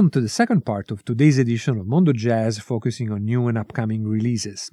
Welcome to the second part of today's edition of Mondo Jazz, focusing on new and upcoming releases.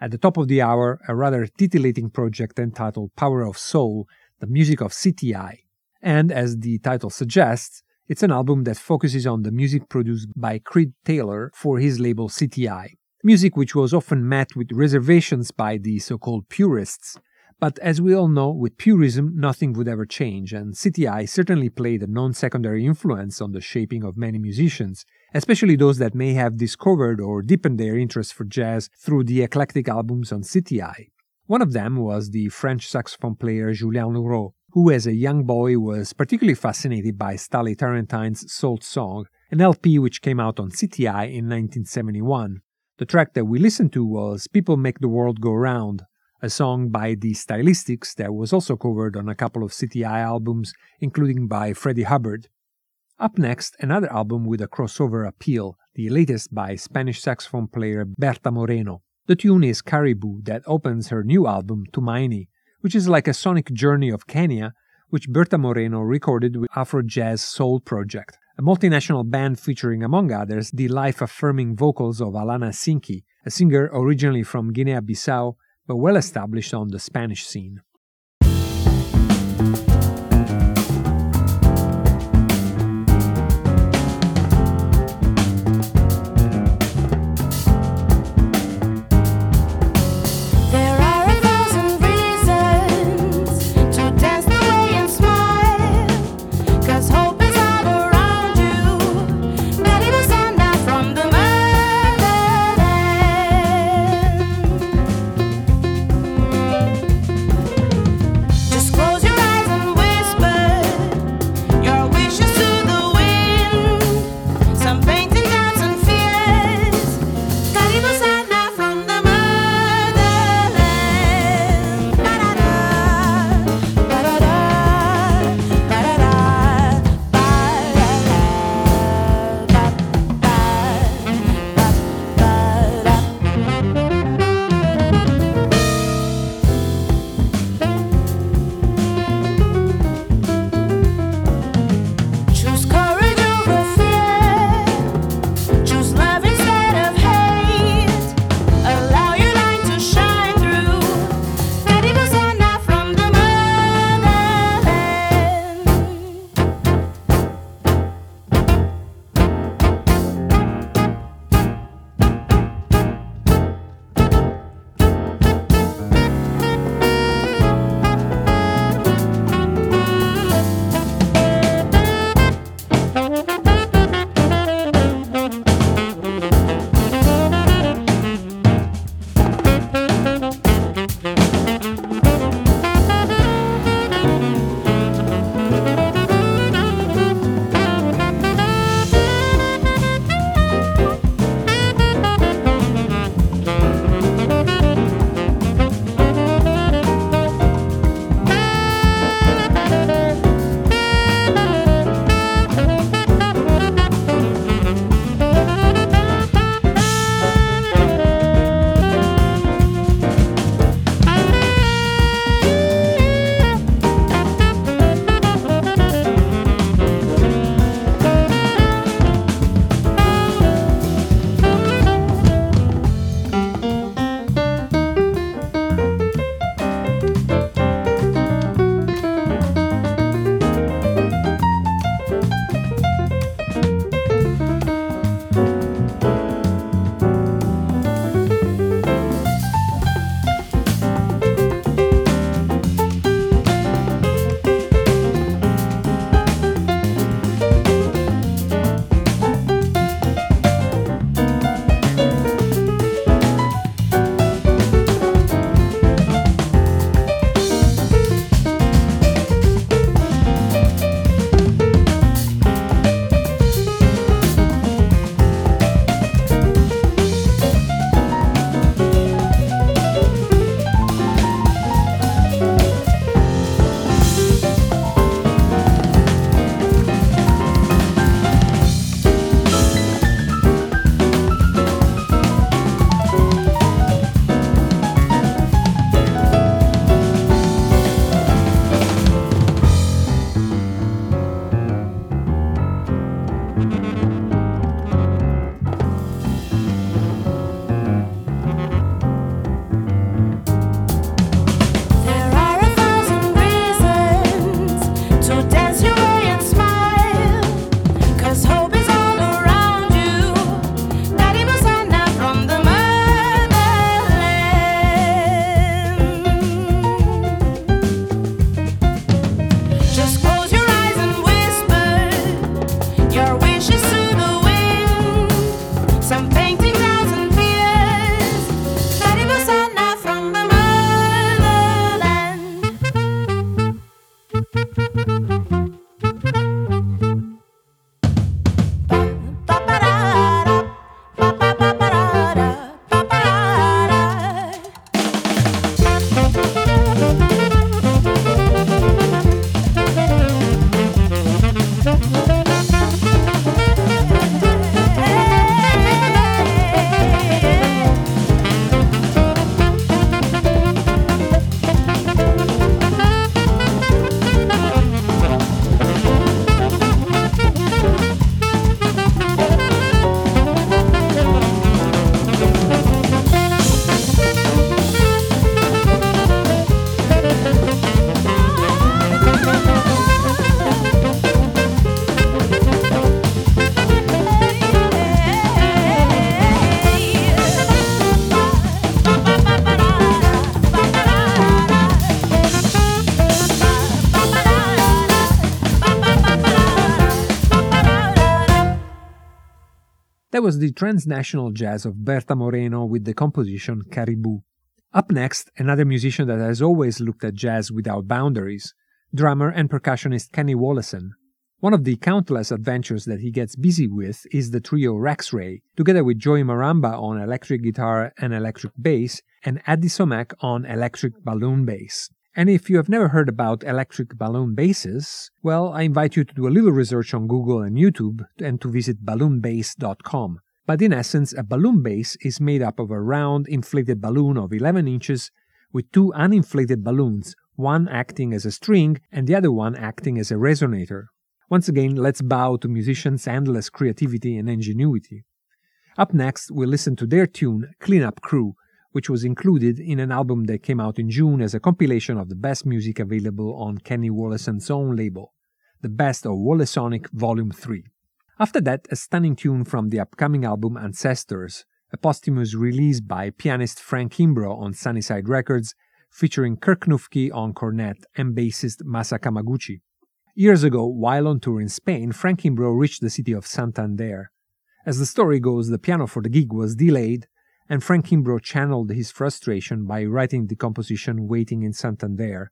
At the top of the hour, a rather titillating project entitled Power of Soul, the music of CTI. And as the title suggests, it's an album that focuses on the music produced by Creed Taylor for his label CTI. Music which was often met with reservations by the so called purists, but as we all know, with purism, nothing would ever change, and CTI certainly played a non secondary influence on the shaping of many musicians, especially those that may have discovered or deepened their interest for jazz through the eclectic albums on CTI. One of them was the French saxophone player Julien Lourau, who as a young boy was particularly fascinated by Stanley Turrentine's Salt Song, an LP which came out on CTI in 1971. The track that we listened to was People Make the World Go Round, a song by the Stylistics that was also covered on a couple of CTI albums, including by Freddie Hubbard. Up next, another album with a crossover appeal, the latest by Spanish saxophone player Berta Moreno. The tune is Caribou that opens her new album, Tumaini, which is like a sonic journey of Kenya, which Berta Moreno recorded with Afro Jazz Soul Project, a multinational band featuring, among others, the life affirming vocals of Alana Sinkëy, a singer originally from Guinea Bissau but well established on the Spanish scene. Was the transnational jazz of Berta Moreno with the composition Caribou. Up next, another musician that has always looked at jazz without boundaries, drummer and percussionist Kenny Wollesen. One of the countless adventures that he gets busy with is the trio Rex Ray, together with Joey Maramba on electric guitar and electric bass, and Addy Somack on electric balloon bass. And if you have never heard about electric balloon bases, well, I invite you to do a little research on Google and YouTube and to visit balloonbase.com. But in essence, a balloon base is made up of a round inflated balloon of 11 inches with two uninflated balloons, one acting as a string and the other one acting as a resonator. Once again, let's bow to musicians' endless creativity and ingenuity. Up next, we'll listen to their tune, Cleanup Crew, which was included in an album that came out in June as a compilation of the best music available on Kenny Wollesen's own label, The Best of Wollesonic Volume 3. After that, a stunning tune from the upcoming album Ancestors, a posthumous release by pianist Frank Kimbrough on Sunnyside Records, featuring Kirk Knuffke on cornet and bassist Masa Kamaguchi. Years ago, while on tour in Spain, Frank Kimbrough reached the city of Santander. As the story goes, the piano for the gig was delayed, and Frank Kimbrough channeled his frustration by writing the composition Waiting in Santander,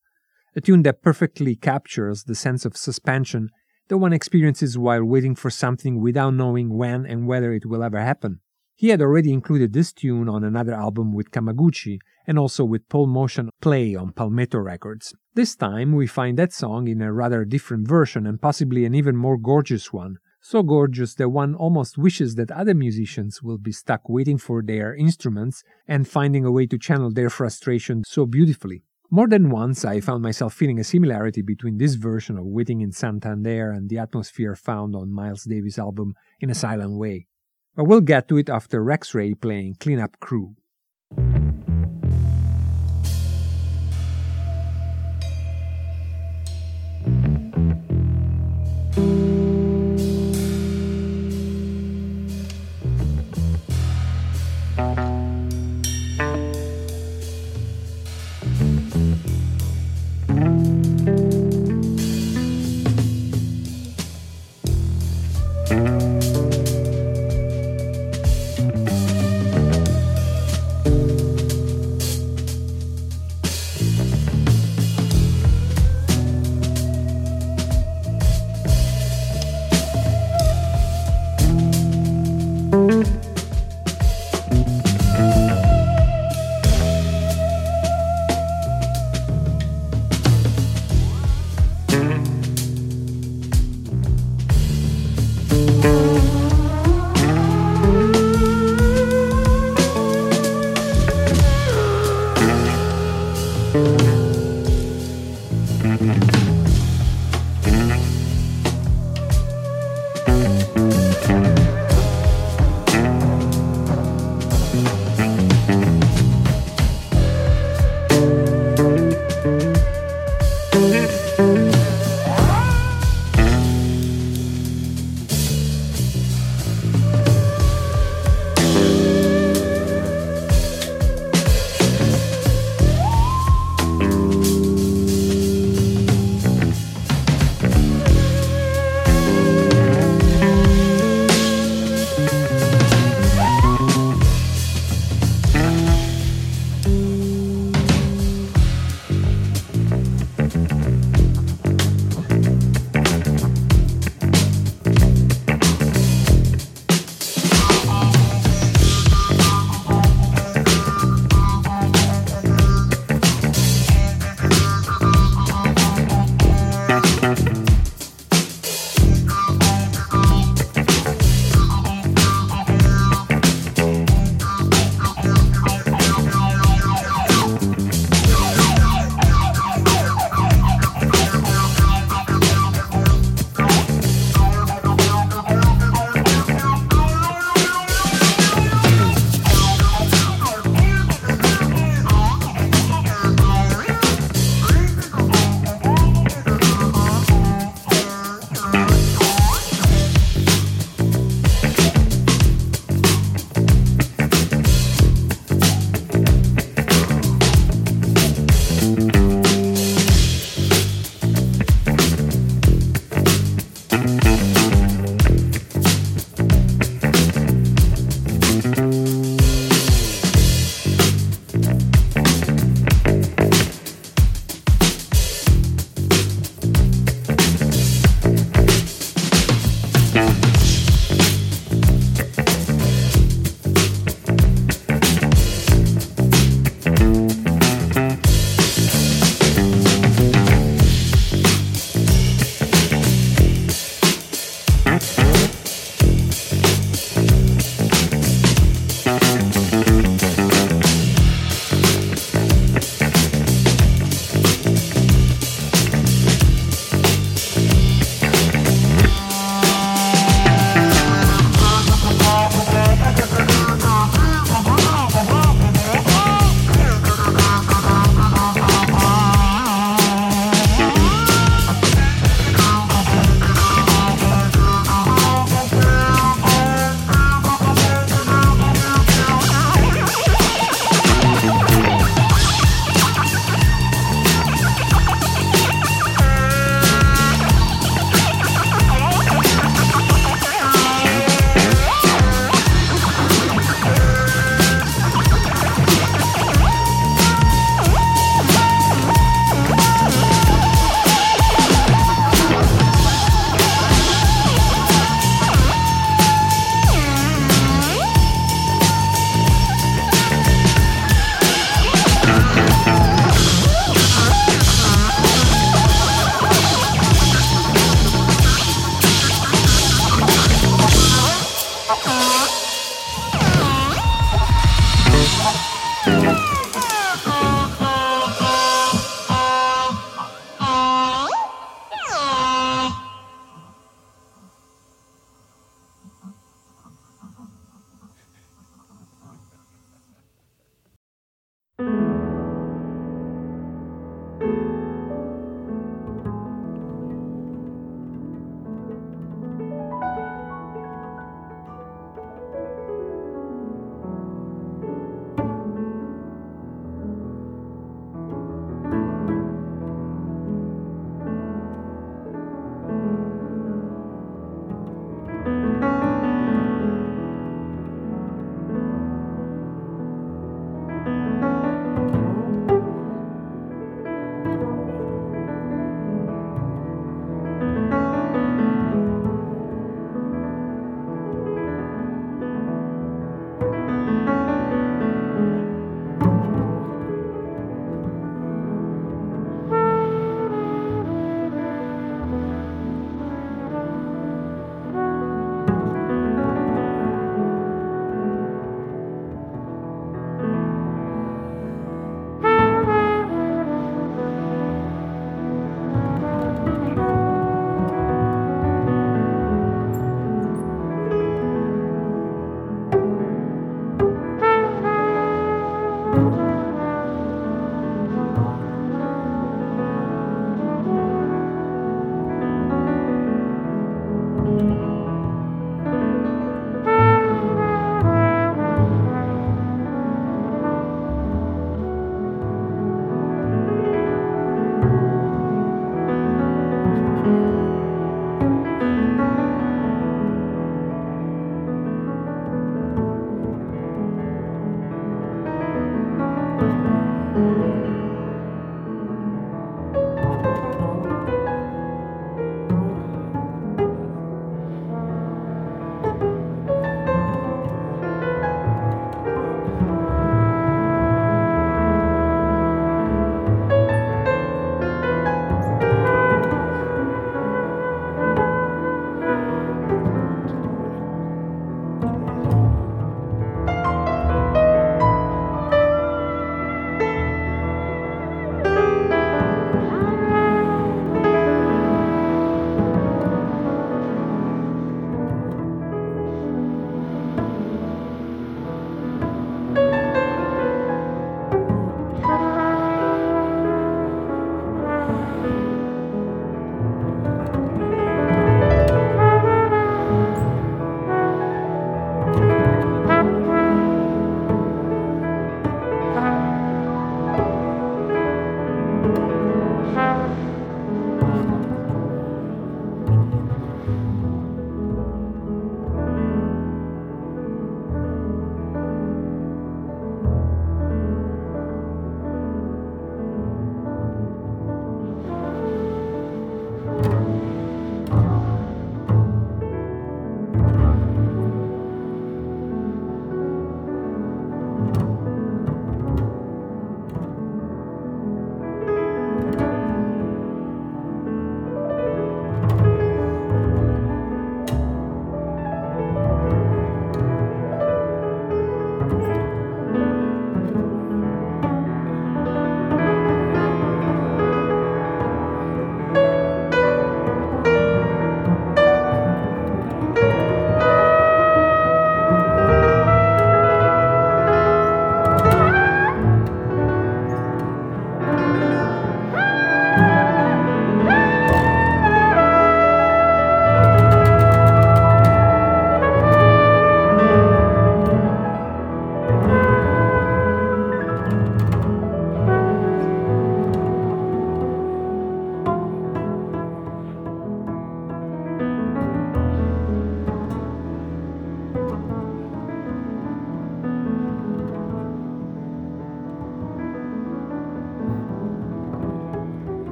a tune that perfectly captures the sense of suspension that one experiences while waiting for something without knowing when and whether it will ever happen. He had already included this tune on another album with Kamaguchi and also with Paul Motian Play on Palmetto Records. This time we find that song in a rather different version and possibly an even more gorgeous one. So gorgeous that one almost wishes that other musicians will be stuck waiting for their instruments and finding a way to channel their frustration so beautifully. More than once, I found myself feeling a similarity between this version of Waiting in Santander and the atmosphere found on Miles Davis' album In a Silent Way. But we'll get to it after Rex Ray playing Cleanup Crew.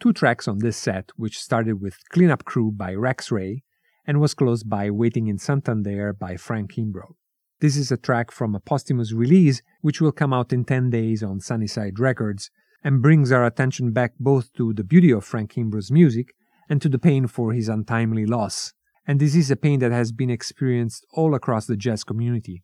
Two tracks on this set, which started with Cleanup Crew by Rex Ray and was closed by Waiting in Santander by Frank Kimbrough. This is a track from a posthumous release which will come out in 10 days on Sunnyside Records and brings our attention back both to the beauty of Frank Kimbrough's music and to the pain for his untimely loss. And this is a pain that has been experienced all across the jazz community.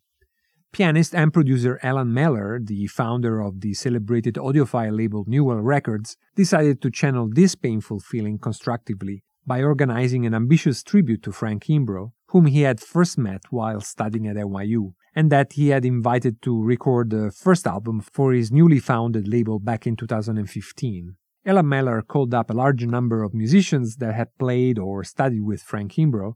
Pianist and producer Elan Mehler, the founder of the celebrated audiophile label Newvelle Records, decided to channel this painful feeling constructively by organizing an ambitious tribute to Frank Kimbrough, whom he had first met while studying at NYU, and that he had invited to record the first album for his newly founded label back in 2015. Elan Mehler called up a large number of musicians that had played or studied with Frank Kimbrough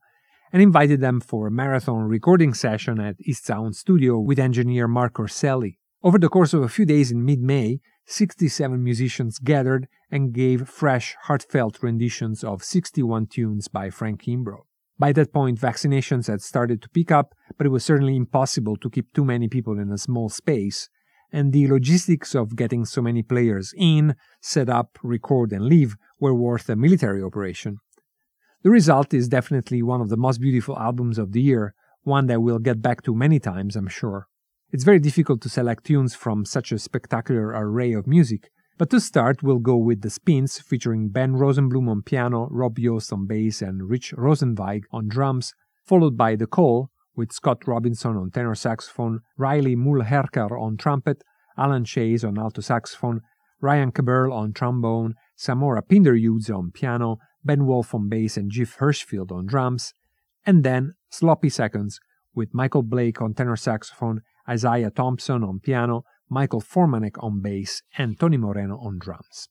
and invited them for a marathon recording session at East Sound Studio with engineer Mark Urselli. Over the course of a few days in mid May, 67 musicians gathered and gave fresh, heartfelt renditions of 61 tunes by Frank Kimbrough. By that point, vaccinations had started to pick up, but it was certainly impossible to keep too many people in a small space, and the logistics of getting so many players in, set up, record, and leave were worth a military operation. The result is definitely one of the most beautiful albums of the year, one that we'll get back to many times, I'm sure. It's very difficult to select tunes from such a spectacular array of music, but to start, we'll go with The Spins, featuring Ben Rosenblum on piano, Rob Jost on bass, and Rich Rosenzweig on drums, followed by The Call, with Scott Robinson on tenor saxophone, Riley Mulherkar on trumpet, Alan Chase on alto saxophone, Ryan Keberle on trombone, Samora Pinderhughes on piano, Ben Wolfe on bass, and Jeff Hirshfield on drums, and then Sloppy Seconds with Michael Blake on tenor saxophone, Isaiah Thompson on piano, Michael Formanek on bass, and Tony Moreno on drums.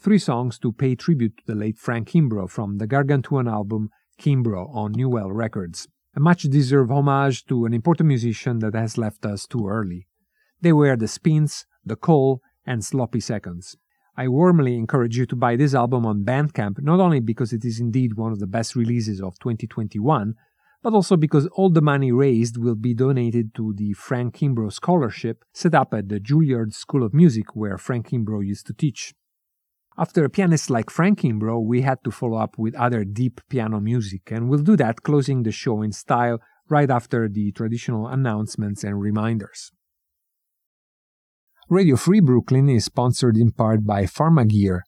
Three songs to pay tribute to the late Frank Kimbrough from the Gargantuan album Kimbrough on Newvelle Records. A much deserved homage to an important musician that has left us too early. They were the Spins, the Call, and Sloppy Seconds. I warmly encourage you to buy this album on Bandcamp not only because it is indeed one of the best releases of 2021, but also because all the money raised will be donated to the Frank Kimbrough Scholarship set up at the Juilliard School of Music where Frank Kimbrough used to teach. After a pianist like Frank Kimbrough, we had to follow up with other deep piano music, and we'll do that closing the show in style right after the traditional announcements and reminders. Radio Free Brooklyn is sponsored in part by Pharmagear,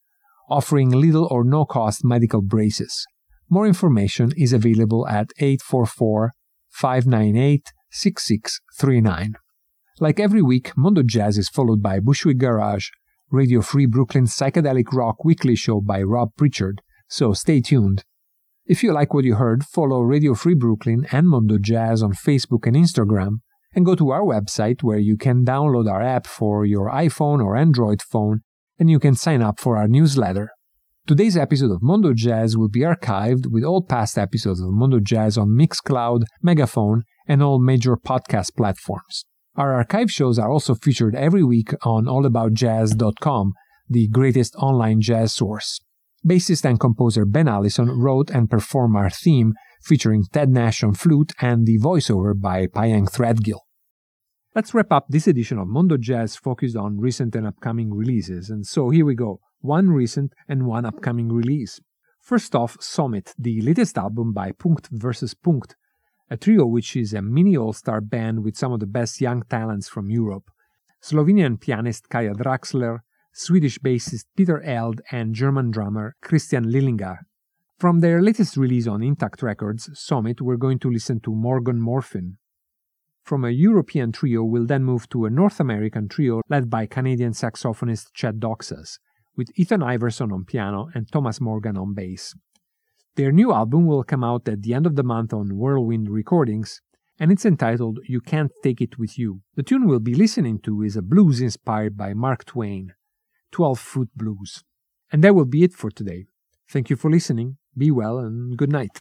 offering little or no cost medical braces. More information is available at 844 598 6639. Like every week, Mondo Jazz is followed by Bushwick Garage, Radio Free Brooklyn's psychedelic rock weekly show by Rob Pritchard, so stay tuned. If you like what you heard, follow Radio Free Brooklyn and Mondo Jazz on Facebook and Instagram, and go to our website where you can download our app for your iPhone or Android phone, and you can sign up for our newsletter. Today's episode of Mondo Jazz will be archived with all past episodes of Mondo Jazz on Mixcloud, Megaphone, and all major podcast platforms. Our archive shows are also featured every week on allaboutjazz.com, the greatest online jazz source. Bassist and composer Ben Allison wrote and performed our theme, featuring Ted Nash on flute and the voiceover by Pyeng Threadgill. Let's wrap up this edition of Mondo Jazz focused on recent and upcoming releases, and so here we go one recent and one upcoming release. First off, Somit, the latest album by Punkt vs. Punkt, a trio which is a mini all star band with some of the best young talents from Europe. Slovenian pianist Kaja Draksler, Swedish bassist Petter Eldh, and German drummer Christian Lillinger. From their latest release on Intakt Records, Somit, we're going to listen to Morgan Morfin. From a European trio, we'll then move to a North American trio led by Canadian saxophonist Chet Doxas, with Ethan Iverson on piano and Thomas Morgan on bass. Their new album will come out at the end of the month on Whirlwind Recordings, and it's entitled You Can't Take It With You. The tune we'll be listening to is a blues inspired by Mark Twain, 12 Foot Blues. And that will be it for today. Thank you for listening, be well, and good night.